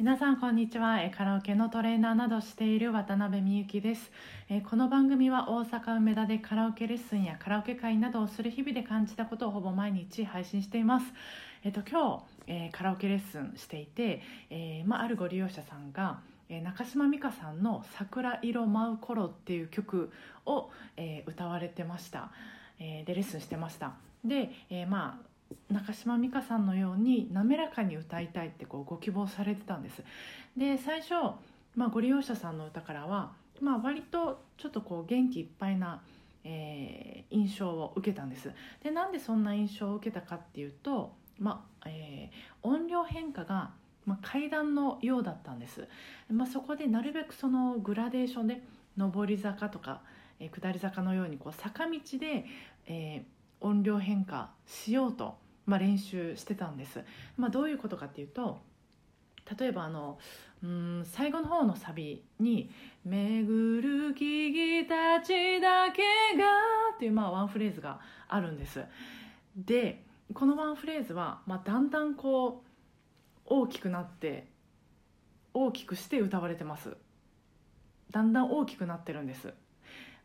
皆さんこんにちは。カラオケのトレーナーなどしている渡辺美幸です。この番組は大阪梅田でカラオケレッスンやカラオケ会などをする日々で感じたことをほぼ毎日配信しています。えっと今日、えカラオケレッスンしていて、えまあ、るご利用者さんが中島美嘉さんの「桜色舞う頃」っていう曲を、え歌われてました、えでレッスンしてました。で、えまあ中島美嘉さんのように滑らかに歌いたいってこうご希望されてたんです。で最初、まあ、ご利用者さんの歌からは、まあ、割とちょっとこう元気いっぱいな、えー印象を受けたんです。でなんでそんな印象を受けたかっていうと、まあえー音量変化が、まあ、階段のようだったんです、まあ、そこでなるべくそのグラデーションで上り坂とか、えー下り坂のようにこう坂道で、えー音量変化しようと、まあ、練習してたんです、まあ、どういうことかっていうと例えばあのうん最後の方のサビに「巡る木々たちだけが」っていうまあワンフレーズがあるんです。でこのワンフレーズは、まあ、だんだんこう大きくなって大きくして歌われてます。だんだん大きくなってるんです、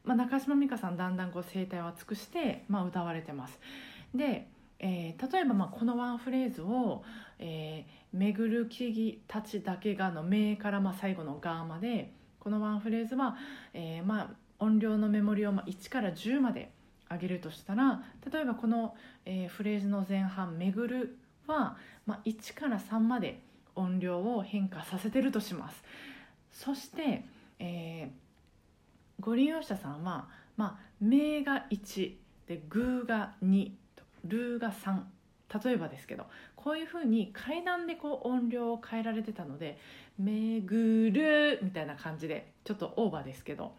まあ、中島美嘉さんだんだんこう声帯を厚くして、まあ、歌われてます。で、えー例えばまあこのワンフレーズを「えー巡る木々たちだけが」の「名」からまあ最後の「が」までこのワンフレーズは、えーまあ音量のメモリをまあ1から10まで上げるとしたら例えばこの、えーフレーズの前半「巡る」は、まあ、1から3まで音量を変化させてるとします。そして、えーご利用者さんは「まあ、名」が1で「グー」が2「ルー」が3例えばですけどこういうふうに階段でこう音量を変えられてたので「めぐる」みたいな感じでちょっとオーバーですけど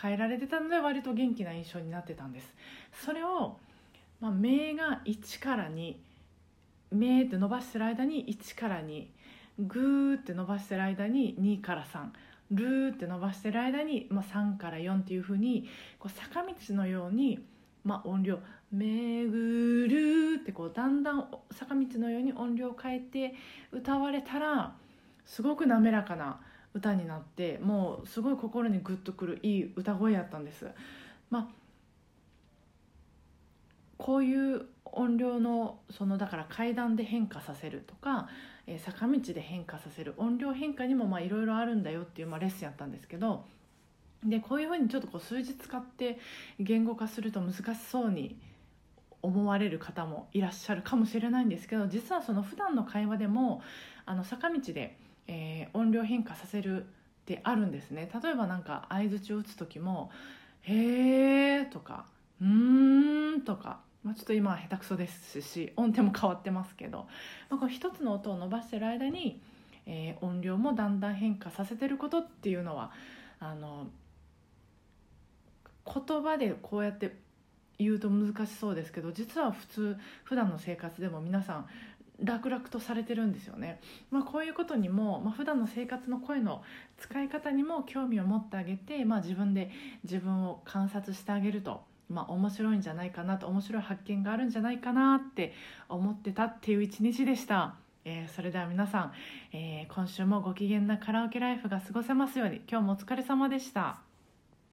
変えられてたので割と元気な印象になってたんです。それを「まあ、め」が1から2「め」って伸ばしてる間に1から2「ぐー」って伸ばしてる間に2から3「るー」って伸ばしてる間に、ま、3から4っていうふうにこう坂道のように、まあ、音量「めぐる」ってこうだんだん坂道のように音量を変えて歌われたらすごく滑らかな歌になってもうすごい心にグッとくるいい歌声やったんです。まあこういう音量のそのだから階段で変化させるとか、えー坂道で変化させる音量変化にもいろいろあるんだよっていう、まあ、レッスンやったんですけどでこういうふうにちょっとこう数字使って言語化すると難しそうに思われる方もいらっしゃるかもしれないんですけど実はその普段の会話でもあの坂道で、えー音量変化させるってあるんですね。例えばなんか相づちを打つ時も「へー」とか「うーん」とか、まあ、ちょっと今は下手くそですし音程も変わってますけど、まあ、この一つの音を伸ばしてる間に、えー音量もだんだん変化させてることっていうのはあの言葉でこうやって言うと難しそうですけど実は普通普段の生活でも皆さん楽々とされてるんですよね、まあ、こういうことにも、まあ、普段の生活の声の使い方にも興味を持ってあげて、まあ、自分で自分を観察してあげると、まあ、面白いんじゃないかなと面白い発見があるんじゃないかなって思ってたっていう一日でした、えーそれでは皆さん、えー今週もご機嫌なカラオケライフが過ごせますように今日もお疲れ様でした。